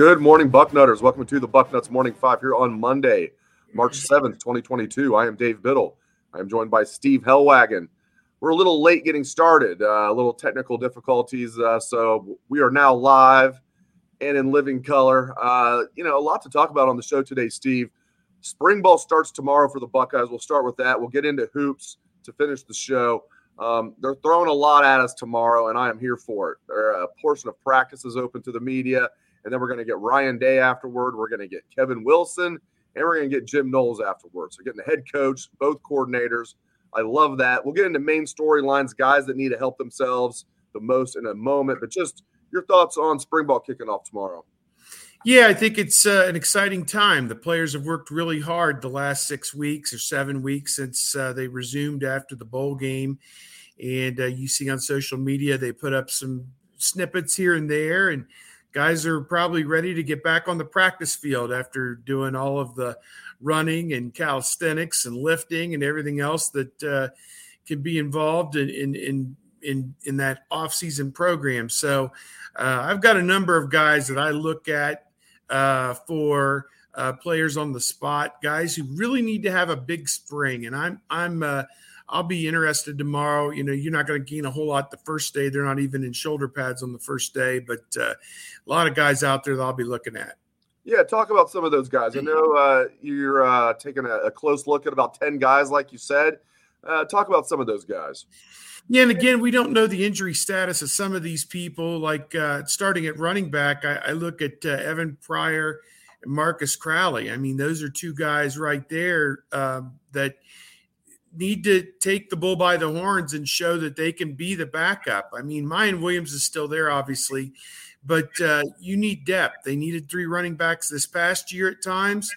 Good morning, Bucknutters. Welcome to the Bucknuts Morning Five here on Monday, March 7th, 2022. I am Dave Biddle. I am joined by Steve Helwagen. We're a little late getting started, uh, a little technical difficulties. Uh, so we are now live and in living color. Uh, you know, a lot to talk about on the show today, Steve. Spring ball starts tomorrow for the Buckeyes. We'll start with that. We'll get into hoops to finish the show. Um, they're throwing a lot at us tomorrow, and I am here for it. There, a portion of practice is open to the media and then we're going to get Ryan Day afterward. We're going to get Kevin Wilson, and we're going to get Jim Knowles afterwards. So getting the head coach, both coordinators. I love that. We'll get into main storylines, guys that need to help themselves the most in a moment. But just your thoughts on spring ball kicking off tomorrow. Yeah, I think it's uh, an exciting time. The players have worked really hard the last six weeks or seven weeks since uh, they resumed after the bowl game. And uh, you see on social media, they put up some snippets here and there. And guys are probably ready to get back on the practice field after doing all of the running and calisthenics and lifting and everything else that uh, can be involved in in in in, in that off-season program. So uh, I've got a number of guys that I look at uh, for uh, players on the spot, guys who really need to have a big spring, and I'm I'm uh, I'll be interested tomorrow. You know, you're not going to gain a whole lot the first day. They're not even in shoulder pads on the first day, but uh, a lot of guys out there that I'll be looking at. Yeah, talk about some of those guys. I know uh, you're uh, taking a, a, close look at about 10 guys, like you said. Uh, talk about some of those guys. Yeah, and again, we don't know the injury status of some of these people. Like uh, starting at running back, I, I look at uh, Evan Pryor and Marcus Crowley. I mean, those are two guys right there um, that – need to take the bull by the horns and show that they can be the backup. I mean, Miyan Williams is still there, obviously, but uh, you need depth. They needed three running backs this past year at times,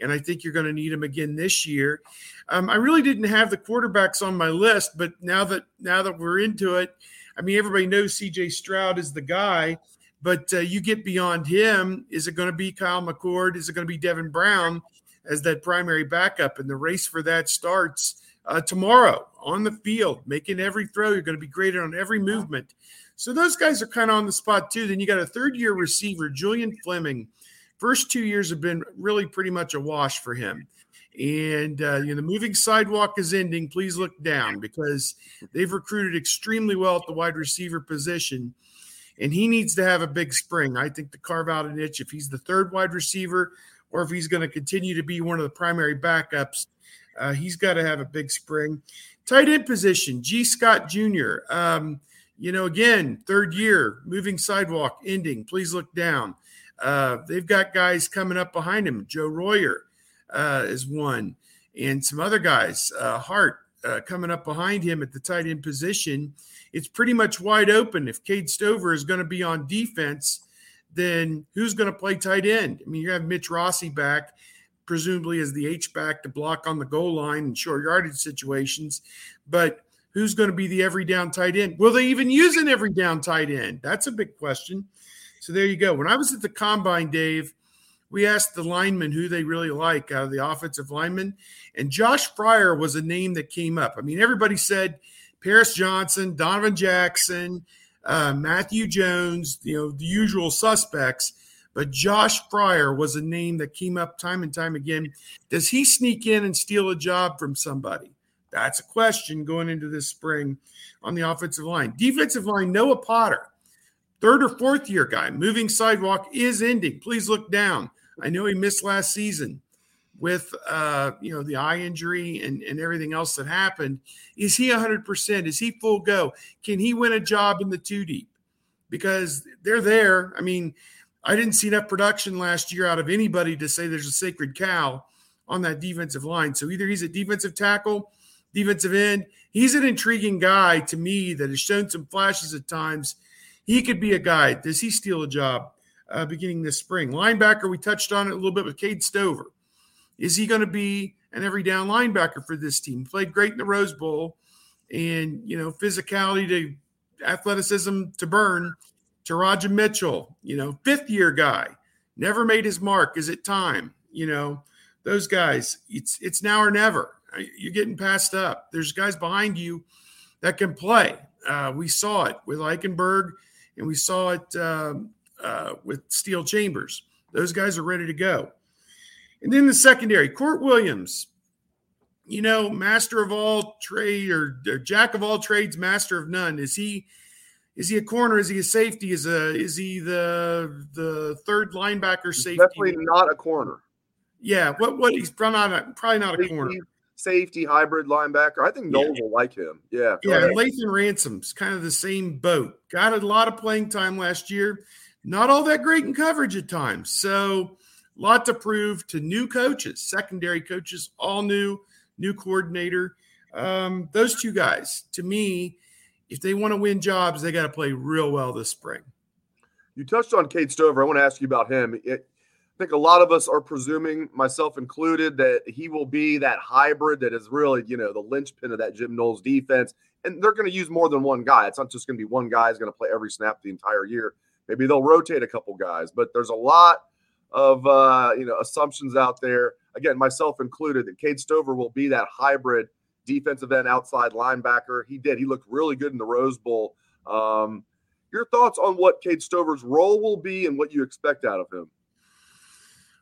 and I think you're going to need them again this year. Um, I really didn't have the quarterbacks on my list, but now that now that we're into it, I mean, everybody knows C.J. Stroud is the guy. But uh, you get beyond him. Is it going to be Kyle McCord? Is it going to be Devin Brown as that primary backup? And the race for that starts uh, tomorrow on the field, making every throw. You're going to be graded on every movement. So those guys are kind of on the spot too. Then you got a third year receiver, Julian Fleming. First two years have been really pretty much a wash for him. And uh, you know the moving sidewalk is ending. Please look down because they've recruited extremely well at the wide receiver position, and he needs to have a big spring. I think to carve out a niche if he's the third wide receiver, or if he's going to continue to be one of the primary backups uh, he's got to have a big spring. Tight end position, Gee Scott Jr. Um, you know, again, third year, moving sidewalk ending. Please look down. Uh, they've got guys coming up behind him. Joe Royer uh, is one, and some other guys. Uh, Hart uh, coming up behind him at the tight end position. It's pretty much wide open. If Cade Stover is going to be on defense, then who's going to play tight end? I mean, you have Mitch Rossi back presumably as the H back to block on the goal line in short yardage situations. But who's going to be the every down tight end? Will they even use an every down tight end? That's a big question. So there you go. When I was at the combine, Dave, we asked the linemen who they really like out of the offensive linemen, and Josh Fryar was a name that came up. I mean, everybody said Paris Johnson, Donovan Jackson, uh, Matthew Jones, you know, the usual suspects. But Josh Fryar was a name that came up time and time again. Does he sneak in and steal a job from somebody? That's a question going into this spring on the offensive line. Defensive line, Noah Potter, third or fourth year guy, moving sidewalk is ending. Please look down. I know he missed last season with uh, you know the eye injury and, and everything else that happened. Is he 100%? Is he full go? Can he win a job in the two deep? Because they're there. I mean, I didn't see enough production last year out of anybody to say there's a sacred cow on that defensive line. So either he's a defensive tackle, defensive end. He's an intriguing guy to me that has shown some flashes at times. He could be a guy. Does he steal a job uh, beginning this spring? Linebacker, we touched on it a little bit with Cade Stover. Is he going to be an every down linebacker for this team? Played great in the Rose Bowl, and you know physicality to athleticism to burn. Teradja Mitchell, you know, fifth year guy, never made his mark. Is it time? You know, those guys. It's it's now or never. You're getting passed up. There's guys behind you that can play. Uh, we saw it with Eichenberg, and we saw it um, uh, with Steele Chambers. Those guys are ready to go. And then the secondary, Kourt Williams, you know, master of all trade or, or, jack of all trades, master of none. Is he is he a corner? Is he a safety? Is a is he the the third linebacker safety? Definitely not a corner. Yeah, what what he's probably not a, probably not a corner. Safety hybrid linebacker. I think Knowles yeah. will like him. Yeah. Yeah, ahead. Lathan Ransom's kind of the same boat. Got a lot of playing time last year. Not all that great in coverage at times. So lot to prove to new coaches, secondary coaches, all new, new coordinator. Um, those two guys, to me, if they want to win jobs, they got to play real well this spring. You touched on Cade Stover. I want to ask you about him. It, I think a lot of us are presuming, myself included, that he will be that hybrid that is really, you know, the linchpin of that Jim Knowles defense. And they're going to use more than one guy. It's not just going to be one guy is going to play every snap the entire year. Maybe they'll rotate a couple guys, but there's a lot of uh, you know assumptions out there. Again, myself included, that Cade Stover will be that hybrid defensive end outside linebacker. He did. He looked really good in the Rose Bowl. Um, your thoughts on what Cade Stover's role will be and what you expect out of him?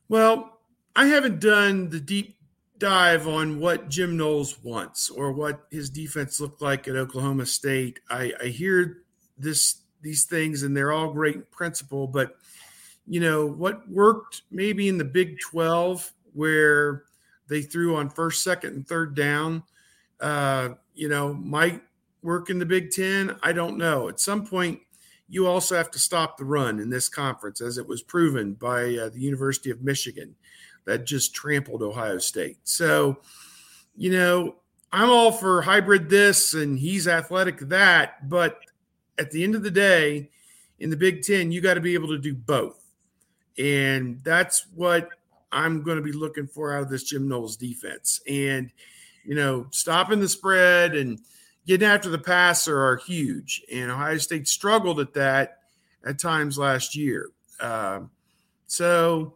Well, I haven't done the deep dive on what Jim Knowles wants or what his defense looked like at Oklahoma State. I, I hear this these things and they're all great in principle, but you know, what worked maybe in the Big 12 where they threw on first, second, and third down, uh, you know, might work in the Big 10. I don't know. At some point, you also have to stop the run in this conference, as it was proven by uh, the University of Michigan that just trampled Ohio State. So, you know, I'm all for hybrid this and he's athletic that, but at the end of the day, in the Big Ten, you got to be able to do both. And that's what I'm going to be looking for out of this Jim Knowles defense. And, you know, stopping the spread and getting after the passer are huge. And Ohio State struggled at that at times last year. Uh, so,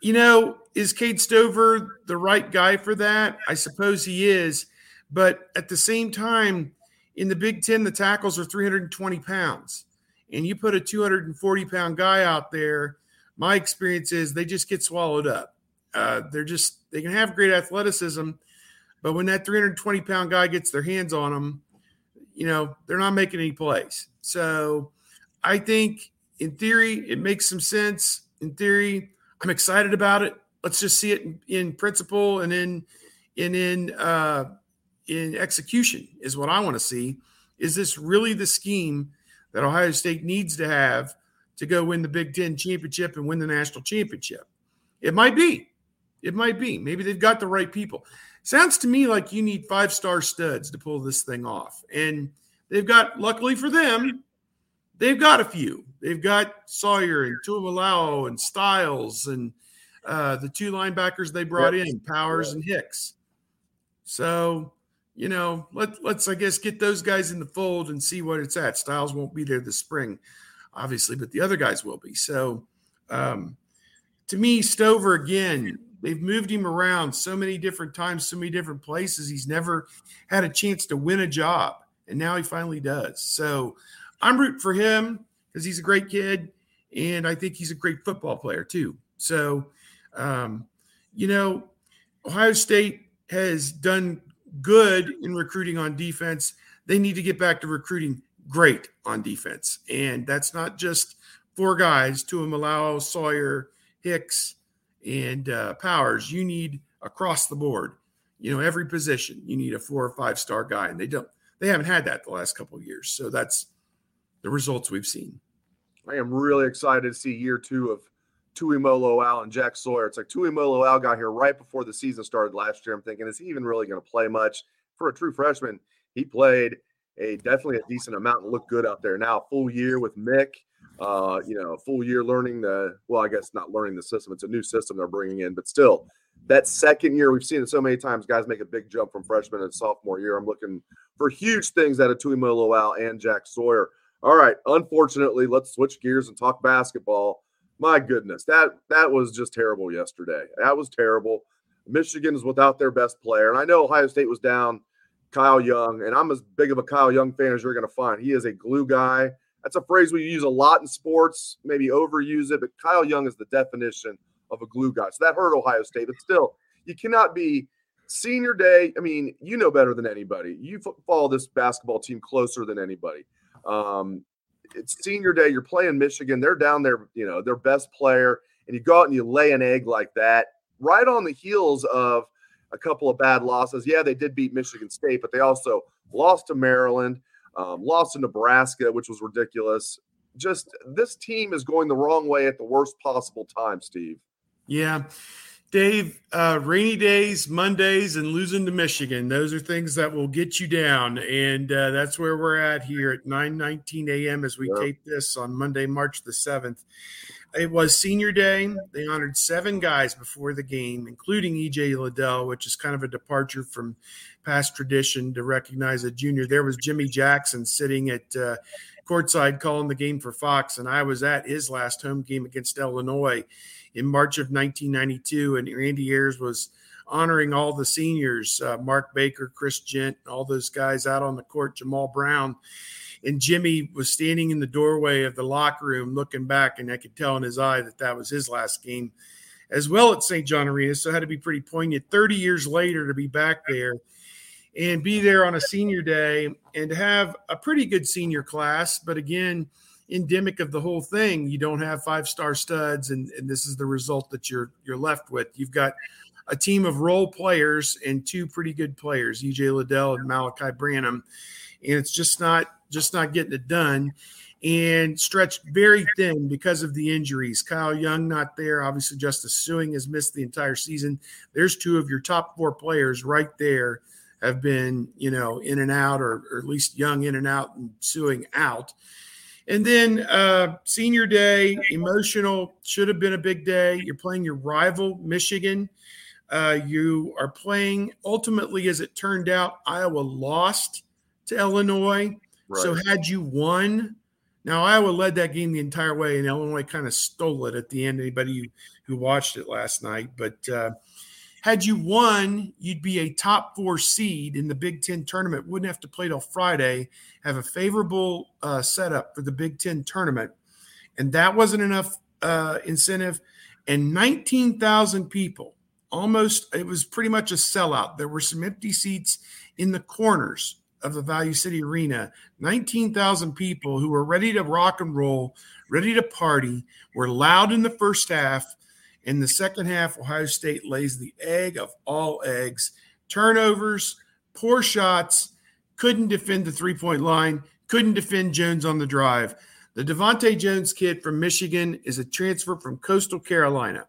you know, is Cade Stover the right guy for that? I suppose he is. But at the same time, in the Big Ten, the tackles are 320 pounds and you put a 240 pound guy out there, my experience is they just get swallowed up. Uh, they're just they can have great athleticism, but when that 320 pound guy gets their hands on them, you know they're not making any plays. So I think in theory it makes some sense. In theory, I'm excited about it. Let's just see it in, in principle and in and in uh, in execution is what I want to see. Is this really the scheme? that Ohio State needs to have to go win the Big Ten championship and win the national championship. It might be. It might be. Maybe they've got the right people. Sounds to me like you need five star studs to pull this thing off. And they've got, luckily for them, they've got a few. They've got Sawyer and Tuimoloau and Styles and uh, the two linebackers they brought yep. in, Powers yep. and Hicks. So you know, let let's I guess get those guys in the fold and see what it's at. Styles won't be there this spring, obviously, but the other guys will be. So, um, to me, Stover again, they've moved him around so many different times, so many different places. He's never had a chance to win a job, and now he finally does. So, I'm rooting for him because he's a great kid, and I think he's a great football player too. So, um, you know, Ohio State has done good in recruiting on defense. They need to get back to recruiting great on defense. And that's not just four guys, Tuimoloau, Sawyer, Hicks and uh, Powers, you need across the board. You know, every position you need a four or five star guy, and they don't. They haven't had that the last couple of years. So that's the results we've seen. I am really excited to see year two of Tuimoloau Al and Jack Sawyer. It's like Tuimoloau Al got here right before the season started last year. I'm thinking, is he even really going to play much for a true freshman? He played a definitely a decent amount and looked good out there. Now, full year with Mick, uh, you know, full year learning the well, I guess not learning the system. It's a new system they're bringing in, but still, that second year we've seen it so many times. Guys make a big jump from freshman and sophomore year. I'm looking for huge things out of Tuimoloau Al and Jack Sawyer. All right, unfortunately, let's switch gears and talk basketball. My goodness, that that was just terrible yesterday. That was terrible. Michigan is without their best player, and I know Ohio State was down Kyle Young, and I'm as big of a Kyle Young fan as you're going to find. He is a glue guy. That's a phrase we use a lot in sports, maybe overuse it, but Kyle Young is the definition of a glue guy. So that hurt Ohio State, but still, you cannot be senior day. I mean, you know better than anybody. You follow this basketball team closer than anybody. Um, it's senior day. You're playing Michigan. They're down there, you know, their best player, and you go out and you lay an egg like that right on the heels of a couple of bad losses. Yeah, they did beat Michigan State, but they also lost to Maryland, um, lost to Nebraska, which was ridiculous. Just this team is going the wrong way at the worst possible time, Steve. Yeah. Dave, uh, rainy days, Mondays, and losing to Michigan. Those are things that will get you down. And uh, that's where we're at here at 9 19 a.m. as we yep. tape this on Monday, March the 7th. It was senior day. They honored seven guys before the game, including EJ Liddell, which is kind of a departure from past tradition to recognize a junior. There was Jimmy Jackson sitting at uh, courtside calling the game for Fox, and I was at his last home game against Illinois in March of 1992, and Randy Ayers was honoring all the seniors, uh, Mark Baker, Chris Jent, all those guys out on the court, Jamaal Brown. And Jimmy was standing in the doorway of the locker room looking back, and I could tell in his eye that that was his last game as well at St. John Arena. So it had to be pretty poignant 30 years later to be back there and be there on a senior day and to have a pretty good senior class. But again, endemic of the whole thing. You don't have five star studs, and, and this is the result that you're you're left with. You've got a team of role players and two pretty good players, EJ Liddell and Malaki Branham, and it's just not just not getting it done. And stretched very thin because of the injuries. Kyle Young not there. Obviously, Justice Sueing has missed the entire season. There's two of your top four players right there have been, you know, in and out, or, or at least Young in and out and Sueing out. And then uh, senior day, emotional, should have been a big day. You're playing your rival, Michigan. Uh, you are playing, ultimately, as it turned out, Iowa lost to Illinois. Right. So, had you won, now Iowa led that game the entire way, and Illinois kind of stole it at the end. Anybody who, who watched it last night, but uh, had you won, you'd be a top four seed in the Big Ten tournament. Wouldn't have to play till Friday. Have a favorable uh, setup for the Big Ten tournament, and that wasn't enough uh, incentive. And nineteen thousand people, almost. It was pretty much a sellout. There were some empty seats in the corners of the Value City Arena. Nineteen thousand people who were ready to rock and roll, ready to party. Were loud in the first half in the second half, Ohio State lays the egg of all eggs. Turnovers, poor shots, couldn't defend the three point line, couldn't defend Jones on the drive. The DeVante' Jones kid from Michigan is a transfer from Coastal Carolina.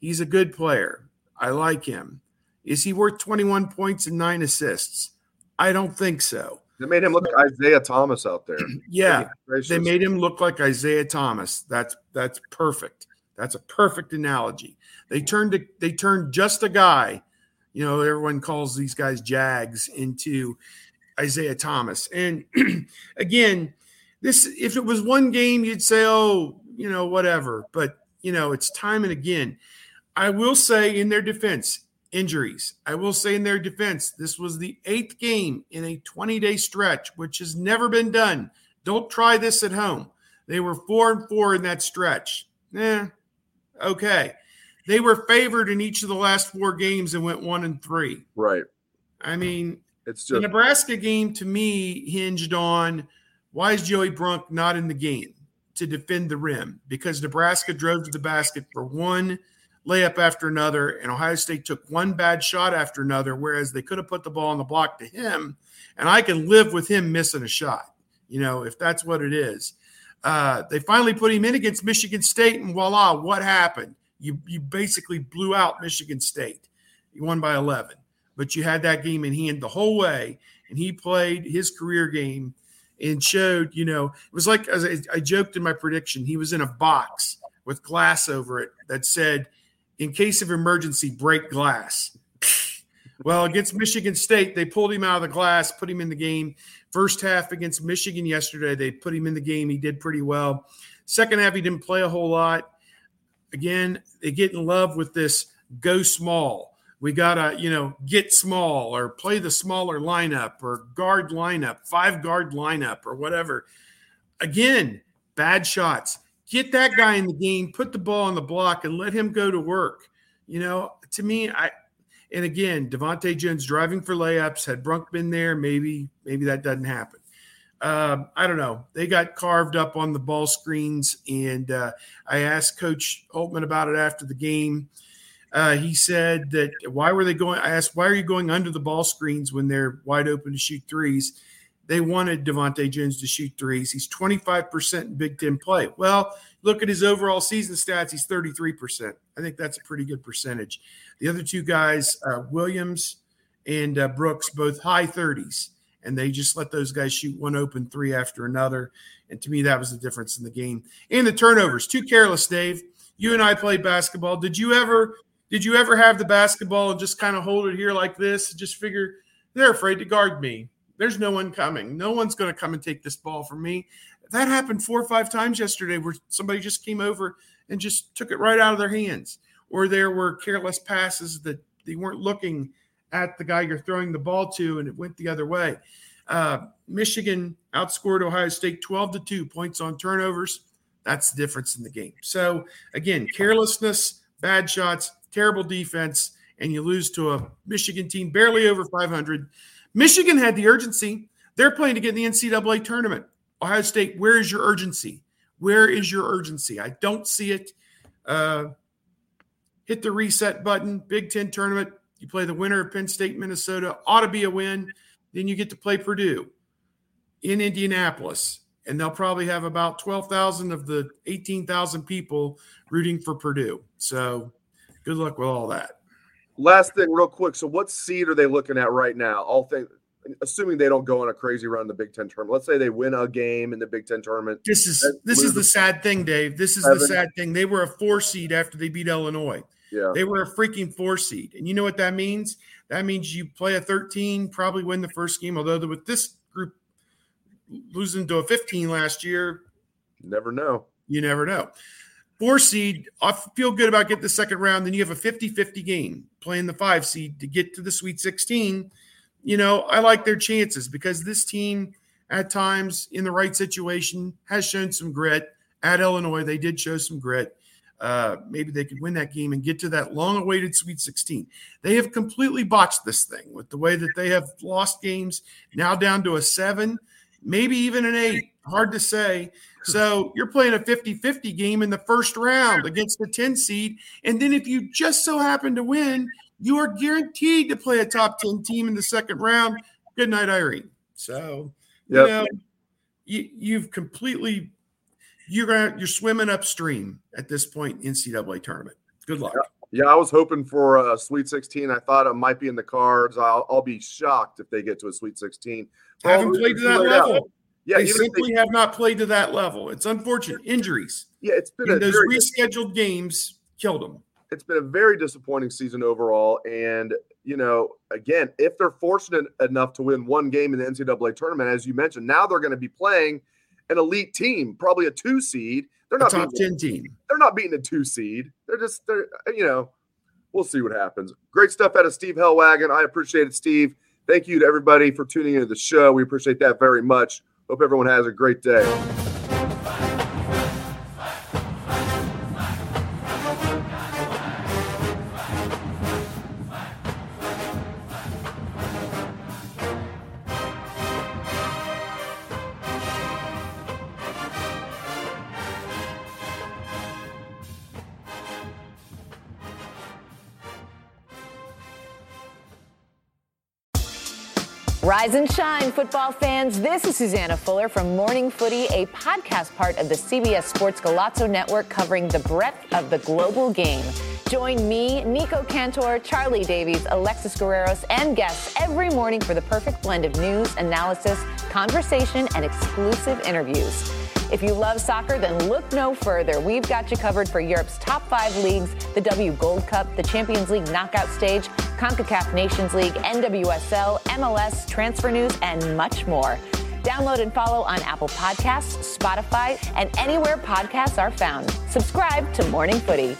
He's a good player. I like him. Is he worth 21 points and nine assists? I don't think so. They made him look like Isaiah Thomas out there. yeah, they made him look like Isaiah Thomas. That's that's perfect. That's a perfect analogy. They turned to, they turned just a guy, you know, everyone calls these guys Jags into Isaiah Thomas. And again, this if it was one game, you'd say, oh, you know, whatever. But you know, it's time and again. I will say in their defense, injuries. I will say in their defense, this was the eighth game in a 20 day stretch, which has never been done. Don't try this at home. They were four and four in that stretch. Yeah, Okay. They were favored in each of the last four games and went one and three. Right. I mean, it's just the Nebraska game to me hinged on why is Joey Brunk not in the game? to defend the rim because Nebraska drove to the basket for one layup after another, and Ohio State took one bad shot after another, whereas they could have put the ball on the block to him. And I can live with him missing a shot, you know, if that's what it is. Uh, they finally put him in against Michigan State, and voila, what happened? You you basically blew out Michigan State. You won by 11, but you had that game in hand the whole way, and he played his career game and showed. You know, it was like as I, I joked in my prediction, he was in a box with glass over it that said, "In case of emergency, break glass." Well, against Michigan State, they pulled him out of the glass, put him in the game. First half against Michigan yesterday, they put him in the game. He did pretty well. Second half, he didn't play a whole lot. Again, they get in love with this go small. We got to, you know, get small or play the smaller lineup or guard lineup, five guard lineup or whatever. Again, bad shots. Get that guy in the game, put the ball on the block, and let him go to work. You know, to me, I and again, DeVante' Jones driving for layups. Had Brunk been there, maybe maybe that doesn't happen. Uh, I don't know. They got carved up on the ball screens, and uh, I asked Coach Holtmann about it after the game. Uh, he said that why were they going? I asked why are you going under the ball screens when they're wide open to shoot threes? They wanted DeVante' Jones to shoot threes. He's 25% in Big Ten play. Well, look at his overall season stats. He's 33%. I think that's a pretty good percentage. The other two guys, uh, Williams and uh, Brooks, both high 30s, and they just let those guys shoot one open three after another. And to me, that was the difference in the game. And the turnovers, too careless, Dave. You and I played basketball. Did you ever? Did you ever have the basketball and just kind of hold it here like this? Just figure they're afraid to guard me. There's no one coming. No one's going to come and take this ball from me. That happened four or five times yesterday where somebody just came over and just took it right out of their hands or there were careless passes that they weren't looking at the guy you're throwing the ball to and it went the other way. Uh, Michigan outscored Ohio State 12 to 2 points on turnovers. That's the difference in the game. So, again, carelessness, bad shots, terrible defense, and you lose to a Michigan team barely over 500. Michigan had the urgency. They're playing to get in the NCAA tournament. Ohio State, where is your urgency? Where is your urgency? I don't see it. Uh, hit the reset button. Big Ten tournament. You play the winner of Penn State, Minnesota. Ought to be a win. Then you get to play Purdue in Indianapolis. And they'll probably have about 12,000 of the 18,000 people rooting for Purdue. So good luck with all that. Last thing, real quick. So, what seed are they looking at right now? All things, assuming they don't go on a crazy run in the Big Ten tournament. Let's say they win a game in the Big Ten tournament. This is this is the sad thing, Dave. This is the sad thing. They were a four seed after they beat Illinois. Yeah. They were a freaking four seed. And you know what that means? That means you play a 13, probably win the first game. Although with this group losing to a 15 last year, never know. You never know. Four seed, I feel good about getting the second round. Then you have a 50 50 game playing the five seed to get to the Sweet 16. You know, I like their chances because this team, at times in the right situation, has shown some grit. At Illinois, they did show some grit uh, maybe they could win that game and get to that long awaited Sweet 16. They have completely botched this thing with the way that they have lost games now down to a seven, maybe even an eight. Hard to say. So you're playing a 50 50 game in the first round against the 10 seed. And then if you just so happen to win, you are guaranteed to play a top 10 team in the second round. Good night, Irene. So, yep. you know, you, you've completely you're gonna you're swimming upstream at this point NCAA tournament. Good luck. Yeah, I was hoping for a Sweet 16. I thought it might be in the cards. I'll, I'll be shocked if they get to a Sweet 16. I haven't played to that level. Out. Yeah, they simply they, have not played to that level. It's unfortunate. Injuries. Yeah, it's been those rescheduled games killed them. It's been a very disappointing season overall. And you know, again, if they're fortunate enough to win one game in the NCAA tournament, as you mentioned, now they're going to be playing – an elite team, probably a two seed. They're not a top ten team. They're not beating a two seed. They're just they're you know, we'll see what happens. Great stuff out of Steve Helwagen. I appreciate it, Steve. Thank you to everybody for tuning into the show. We appreciate that very much. Hope everyone has a great day. Shine, football fans. This is Susanna Fuller from Morning Footy, a podcast part of the CBS Sports Golazo Network covering the breadth of the global game. Join me, Nico Cantor, Charlie Davies, Alexis Guerreros, and guests every morning for the perfect blend of news, analysis, conversation, and exclusive interviews. If you love soccer, then look no further. We've got you covered for Europe's top five leagues, the W Gold Cup, the Champions League knockout stage, CONCACAF Nations League, NWSL, MLS, transfer news, and much more. Download and follow on Apple Podcasts, Spotify, and anywhere podcasts are found. Subscribe to Morning Footy.